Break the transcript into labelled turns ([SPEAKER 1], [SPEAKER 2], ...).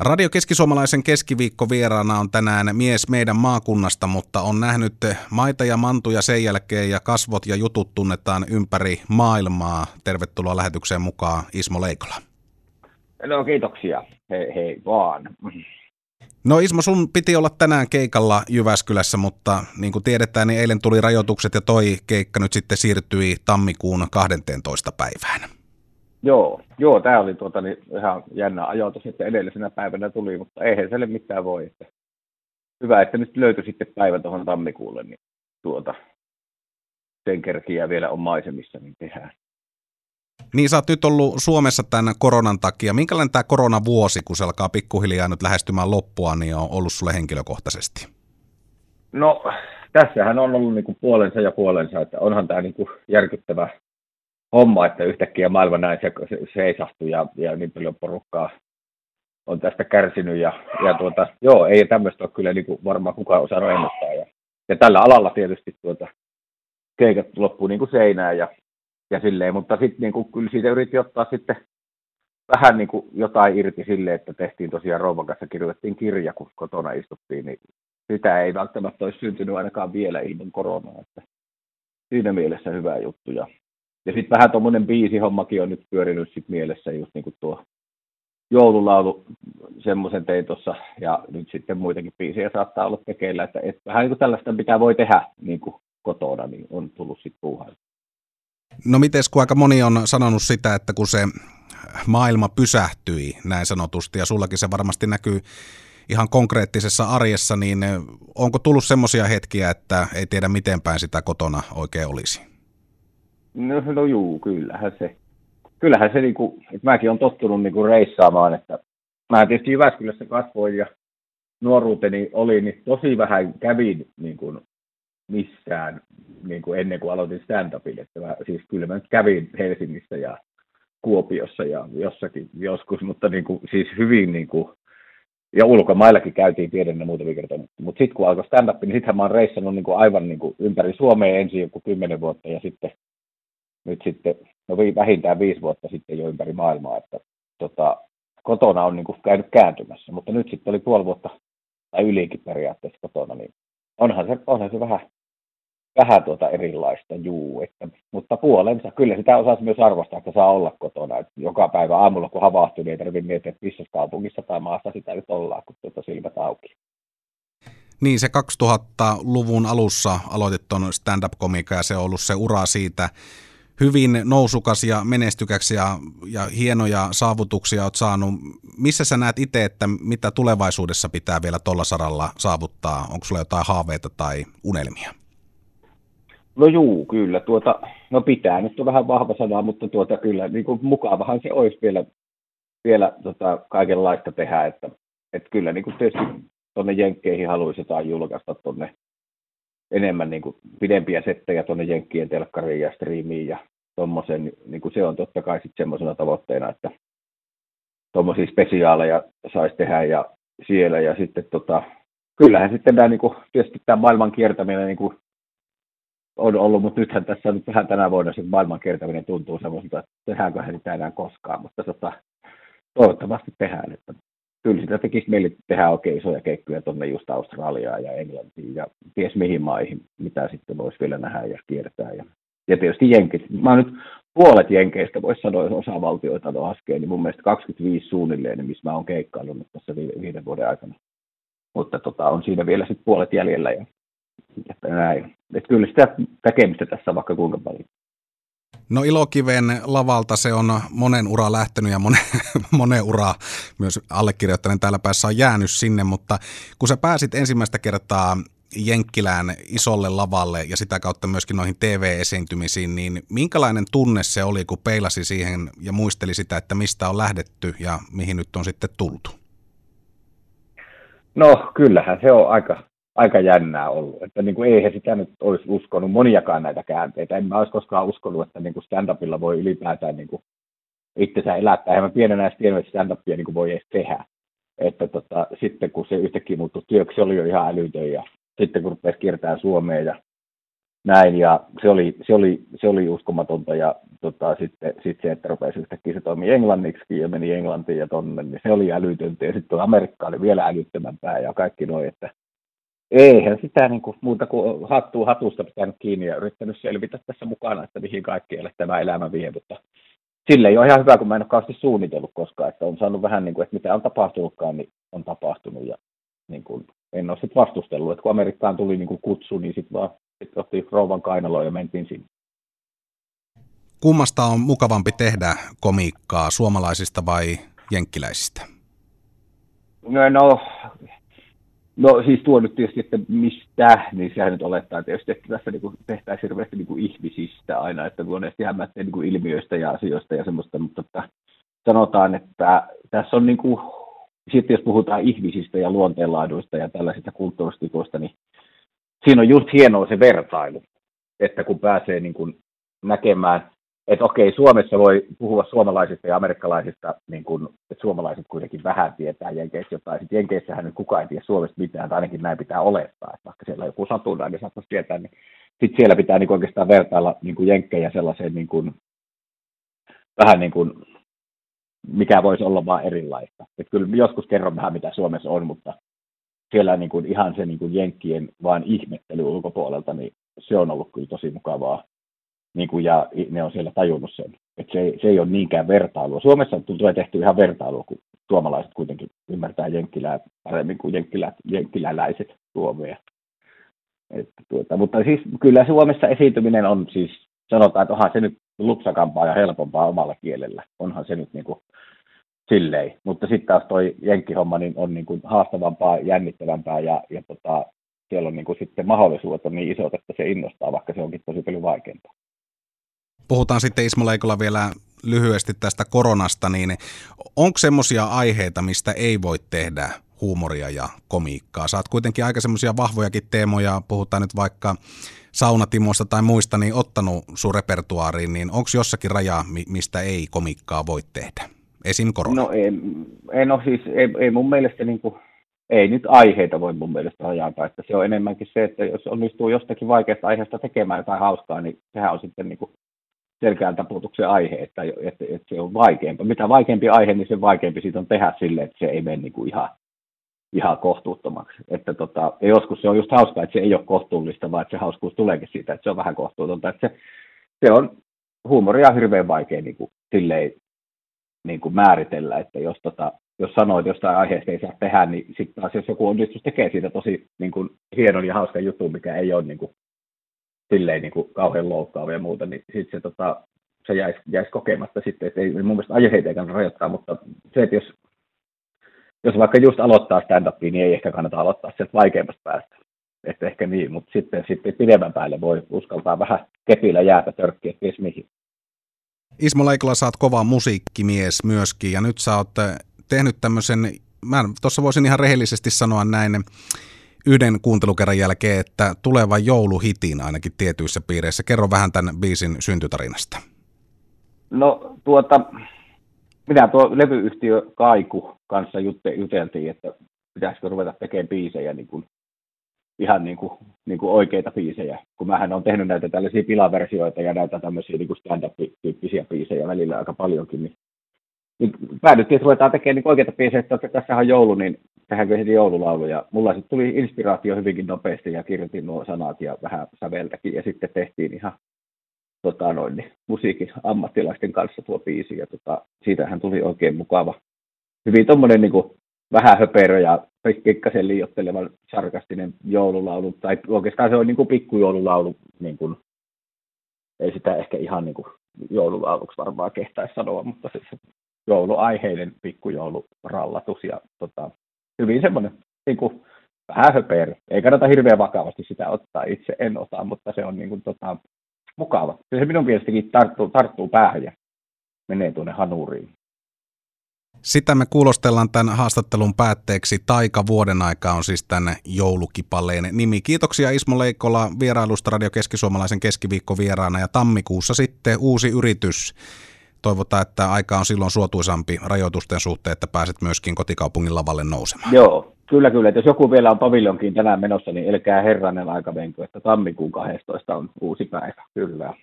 [SPEAKER 1] Radio Keskisuomalaisen keskiviikko vieraana on tänään mies meidän maakunnasta, mutta on nähnyt maita ja mantuja sen jälkeen ja kasvot ja jutut tunnetaan ympäri maailmaa. Tervetuloa lähetykseen mukaan Ismo Leikola.
[SPEAKER 2] No kiitoksia, hei, hei vaan.
[SPEAKER 1] No Ismo, sun piti olla tänään keikalla Jyväskylässä, mutta niin kuin tiedetään, niin eilen tuli rajoitukset ja toi keikka nyt sitten siirtyi tammikuun 12. päivään.
[SPEAKER 2] Joo, joo tämä oli tuota, niin ihan jännä ajoitus, että edellisenä päivänä tuli, mutta eihän se mitään voi. Että hyvä, että nyt löytyi sitten päivä tuohon tammikuulle, niin tuota, sen kerkiä vielä on maisemissa, niin tehdään.
[SPEAKER 1] Niin sä oot nyt ollut Suomessa tämän koronan takia. Minkälainen tämä koronavuosi, kun se alkaa pikkuhiljaa nyt lähestymään loppua, niin on ollut sulle henkilökohtaisesti?
[SPEAKER 2] No, tässähän on ollut niin kuin puolensa ja puolensa, että onhan tämä niin kuin järkyttävä homma, että yhtäkkiä maailma näin se, se, seisahtui ja, ja niin paljon porukkaa on tästä kärsinyt. Ja, ja tuota, joo, ei tämmöistä ole kyllä niin kuin varmaan kukaan osannut ennustaa. Ja, ja tällä alalla tietysti tuota, keikat loppuu niin kuin seinään ja, ja silleen, mutta sitten niin kuin, kyllä siitä yritti ottaa sitten vähän niin kuin jotain irti silleen, että tehtiin tosiaan rouvan kanssa, kirjoitettiin kirja, kun kotona istuttiin, niin sitä ei välttämättä olisi syntynyt ainakaan vielä ilman koronaa. Että siinä mielessä hyvä juttu. Ja ja sitten vähän tuommoinen biisihommakin on nyt pyörinyt sit mielessä, just niin kuin tuo joululaulu, semmoisen tein tuossa, ja nyt sitten muitakin biisejä saattaa olla tekeillä, että et vähän niin kuin tällaista, mitä voi tehdä niin kuin kotona, niin on tullut sitten puuhaan.
[SPEAKER 1] No miten kun aika moni on sanonut sitä, että kun se maailma pysähtyi näin sanotusti, ja sullakin se varmasti näkyy ihan konkreettisessa arjessa, niin onko tullut semmoisia hetkiä, että ei tiedä miten päin sitä kotona oikein olisi?
[SPEAKER 2] No, no juu, kyllähän se. Kyllähän se, niin kuin, että mäkin olen tottunut niin kuin reissaamaan, että mä tietysti Jyväskylässä kasvoin ja nuoruuteni oli, niin tosi vähän kävin niin kuin missään niin kuin ennen kuin aloitin stand-upin. Että mä, siis kyllä mä nyt kävin Helsingissä ja Kuopiossa ja jossakin joskus, mutta niin kuin, siis hyvin niin kuin, ja ulkomaillakin käytiin tiedennä muutamia kertaa, mutta sitten kun alkoi stand-up, niin sittenhän mä oon reissannut niin kuin aivan niin kuin ympäri Suomea ensin joku kymmenen vuotta ja sitten nyt sitten, no vähintään viisi vuotta sitten jo ympäri maailmaa, että tota, kotona on niin kuin käynyt kääntymässä, mutta nyt sitten oli puoli vuotta tai ylikin periaatteessa kotona, niin onhan se, onhan se vähän, vähän tuota erilaista, juu, että, mutta puolensa, kyllä sitä osaisi myös arvostaa, että saa olla kotona, että joka päivä aamulla kun havahtuu, niin ei tarvitse miettiä, että missä kaupungissa tai maassa sitä nyt ollaan, kun tuota silmät auki.
[SPEAKER 1] Niin, se 2000-luvun alussa aloitit tuon stand-up-komiikka ja se on ollut se ura siitä, hyvin nousukas ja menestykäksi ja, ja hienoja saavutuksia olet saanut. Missä sä näet itse, että mitä tulevaisuudessa pitää vielä tuolla saralla saavuttaa? Onko sulla jotain haaveita tai unelmia?
[SPEAKER 2] No juu, kyllä. Tuota, no pitää nyt on vähän vahva sana, mutta tuota, kyllä niin kuin mukavahan se olisi vielä, vielä tota, kaikenlaista tehdä. Että, että kyllä niin kuin tietysti tuonne Jenkkeihin haluaisi jotain julkaista tuonne enemmän niin kuin pidempiä settejä tuonne Jenkkien telkkariin ja striimiin ja tuommoisen, niin kuin se on totta kai sitten semmoisena tavoitteena, että tuommoisia spesiaaleja saisi tehdä ja siellä ja sitten tota, kyllähän sitten tämä, niin kuin, tietysti tämä maailman kiertäminen niin kuin on ollut, mutta nythän tässä nyt vähän tänä vuonna se maailman kiertäminen tuntuu semmoiselta, että tehdäänköhän sitä enää koskaan, mutta tota, toivottavasti tehdään, että kyllä sitä tekisi meille tehdä oikein isoja keikkoja tuonne just Australiaan ja Englantiin ja ties mihin maihin, mitä sitten voisi vielä nähdä ja kiertää. Ja, ja tietysti Jenkit. Mä nyt puolet Jenkeistä, voisi sanoa, jos osa valtioita on laskee, niin mun mielestä 25 suunnilleen, niin missä mä oon keikkaillut tässä viiden vuoden aikana. Mutta tota, on siinä vielä sitten puolet jäljellä ja, ja näin. Et kyllä sitä tekemistä tässä vaikka kuinka paljon.
[SPEAKER 1] No Ilokiven lavalta se on monen ura lähtenyt ja monen, monen ura myös allekirjoittaneen täällä päässä on jäänyt sinne, mutta kun sä pääsit ensimmäistä kertaa Jenkkilään isolle lavalle ja sitä kautta myöskin noihin TV-esiintymisiin, niin minkälainen tunne se oli, kun peilasi siihen ja muisteli sitä, että mistä on lähdetty ja mihin nyt on sitten tultu?
[SPEAKER 2] No kyllähän se on aika, aika jännää ollut. Että niin kuin eihän sitä nyt olisi uskonut moniakaan näitä käänteitä. En mä olisi koskaan uskonut, että niin kuin stand-upilla voi ylipäätään niin kuin itsensä elättää. Eihän mä pienenä edes tiennyt, että stand-upia niin kuin voi edes tehdä. Että tota, sitten kun se yhtäkkiä muuttui työksi, se oli jo ihan älytön. Ja sitten kun rupesi kiertämään Suomeen ja näin, ja se oli, se oli, se oli uskomatonta, ja tota, sitten sit se, että rupesi yhtäkkiä se toimii englanniksi ja meni Englantiin ja tonne, niin se oli älytöntä, ja sitten Amerikka oli vielä älyttömämpää, ja kaikki noin, että eihän sitä niin kuin, muuta kuin hattua hatusta pitänyt kiinni ja yrittänyt selvitä tässä mukana, että mihin kaikkialle tämä elämä vie, mutta sille ei ole ihan hyvä, kun mä en ole kauheasti suunnitellut koskaan, että on saanut vähän niin kuin, että mitä on tapahtunutkaan, niin on tapahtunut ja niin kuin, en ole sitten vastustellut, että kun Amerikkaan tuli niin kuin kutsu, niin sitten vaan sit otti rouvan kainaloon ja mentiin sinne.
[SPEAKER 1] Kummasta on mukavampi tehdä komiikkaa, suomalaisista vai jenkkiläisistä?
[SPEAKER 2] No, no No siis tuo nyt tietysti, että mistä, niin sehän nyt olettaa tietysti, että tässä niin tehtäisiin hirveästi niin kuin ihmisistä aina, että monesti hämmättää niin kuin ilmiöistä ja asioista ja semmoista, mutta että sanotaan, että tässä on niin kuin, sitten jos puhutaan ihmisistä ja luonteenlaaduista ja tällaisista kulttuuristikoista, niin siinä on just hienoa se vertailu, että kun pääsee niin kuin näkemään että okei, Suomessa voi puhua suomalaisista ja amerikkalaisista, niin kun, että suomalaiset kuitenkin vähän tietää Jenkeissä jotain. Sitten Jenkeissähän nyt kukaan ei tiedä Suomesta mitään, tai ainakin näin pitää olettaa, että vaikka siellä joku satunnainen niin saattaisi tietää, niin sitten siellä pitää niin oikeastaan vertailla niin kuin Jenkkejä sellaiseen niin kuin, vähän niin kuin, mikä voisi olla vaan erilaista. Et kyllä joskus kerron vähän, mitä Suomessa on, mutta siellä niin kuin ihan se niin kuin Jenkkien vaan ihmettely ulkopuolelta, niin se on ollut kyllä tosi mukavaa niin kuin, ja ne on siellä tajunnut sen. Että se, se ei ole niinkään vertailua. Suomessa tulee tehty ihan vertailua, kun suomalaiset kuitenkin ymmärtää jenkkilää paremmin kuin jenkkilä, jenkkiläläiset suomea. Tuota, mutta siis kyllä Suomessa esiintyminen on siis, sanotaan, että onhan se nyt lupsakampaa ja helpompaa omalla kielellä. Onhan se nyt niin kuin silleen. Mutta sitten taas toi jenkkihomma niin on niin kuin haastavampaa, jännittävämpää ja, ja tota, siellä on niin kuin sitten mahdollisuudet on niin isot, että se innostaa, vaikka se onkin tosi paljon vaikeampaa.
[SPEAKER 1] Puhutaan sitten Ismo Leikola vielä lyhyesti tästä koronasta, niin onko semmoisia aiheita, mistä ei voi tehdä huumoria ja komiikkaa? Saat kuitenkin aika semmoisia vahvojakin teemoja, puhutaan nyt vaikka saunatimoista tai muista, niin ottanut sun repertuaariin, niin onko jossakin raja, mistä ei komiikkaa voi tehdä? Esim. korona.
[SPEAKER 2] No en, en ole siis, ei, ei mun mielestä niin kuin, ei nyt aiheita voi mun mielestä rajata, että se on enemmänkin se, että jos onnistuu jostakin vaikeasta aiheesta tekemään jotain hauskaa, niin sehän on sitten niin kuin selkeän taputuksen aihe, että, että, että se on vaikeampi. Mitä vaikeampi aihe, niin se vaikeampi siitä on tehdä sille, että se ei mene niin kuin ihan, ihan kohtuuttomaksi. Että tota, ja joskus se on just hauskaa, että se ei ole kohtuullista, vaan että se hauskuus tuleekin siitä, että se on vähän kohtuutonta. Että se, se on huumoria hirveän vaikea niin kuin, silleen, niin kuin määritellä, että jos, tota, jos sanoo, että jostain aiheesta ei saa tehdä, niin sitten taas jos joku onnistus tekee siitä tosi niin kuin, hienon ja hauskan jutun, mikä ei ole niin kuin, silleen niin kuin kauhean loukkaavia ja muuta, niin sitten se, tota, se jäisi, jäisi kokematta sitten, että ei mun mielestä aiheita ei kannata rajoittaa, mutta se, että jos, jos vaikka just aloittaa stand-upia, niin ei ehkä kannata aloittaa sieltä vaikeimmasta päästä. Että ehkä niin, mutta sitten, sitten pidemmän päälle voi uskaltaa vähän kepillä jäätä törkkiä, ties mihin.
[SPEAKER 1] Ismo Leikola, sä oot kova musiikkimies myöskin, ja nyt sä oot tehnyt tämmöisen, mä tuossa voisin ihan rehellisesti sanoa näin, yhden kuuntelukerran jälkeen, että tuleva jouluhitin ainakin tietyissä piireissä. Kerro vähän tämän biisin syntytarinasta.
[SPEAKER 2] No tuota, minä tuo levyyhtiö Kaiku kanssa juteltiin, että pitäisikö ruveta tekemään biisejä niin kuin, ihan niin kuin, niin kuin oikeita biisejä, kun mähän on tehnyt näitä tällaisia pilaversioita ja näitä tämmöisiä niin kuin stand-up-tyyppisiä biisejä välillä aika paljonkin, niin niin päädyttiin, että ruvetaan tekemään niin oikeita biisejä, että tässä on joulu, niin tehdäänkö heti joululaulu. Ja mulla sitten tuli inspiraatio hyvinkin nopeasti ja kirjoitin nuo sanat ja vähän säveltäkin. Ja sitten tehtiin ihan tota, noin, niin, musiikin ammattilaisten kanssa tuo biisi. Ja tota, siitähän tuli oikein mukava. Hyvin tuommoinen niin vähän höperö ja pikkasen liiottelevan sarkastinen joululaulu. Tai oikeastaan se on niin kuin pikkujoululaulu. Niin kuin, ei sitä ehkä ihan niin kuin joululauluksi varmaan kehtäisi sanoa, mutta se jouluaiheinen pikkujoulurallatus ja tota, hyvin semmoinen niin kuin, vähän höperö. Ei kannata hirveän vakavasti sitä ottaa, itse en ota, mutta se on niin kuin, tota, mukava. Se minun mielestäkin tarttuu, tarttuu päähän ja menee tuonne hanuriin.
[SPEAKER 1] Sitä me kuulostellaan tämän haastattelun päätteeksi. Taika vuoden aika on siis tänne joulukipaleen nimi. Kiitoksia Ismo Leikola vierailusta Radio Keski-Suomalaisen keskiviikko vieraana ja tammikuussa sitten uusi yritys toivotaan, että aika on silloin suotuisampi rajoitusten suhteen, että pääset myöskin kotikaupungin lavalle nousemaan.
[SPEAKER 2] Joo, Kyllä, kyllä. Että jos joku vielä on paviljonkin tänään menossa, niin elkää herranen aika venkö, että tammikuun 12 on uusi päivä. Kyllä.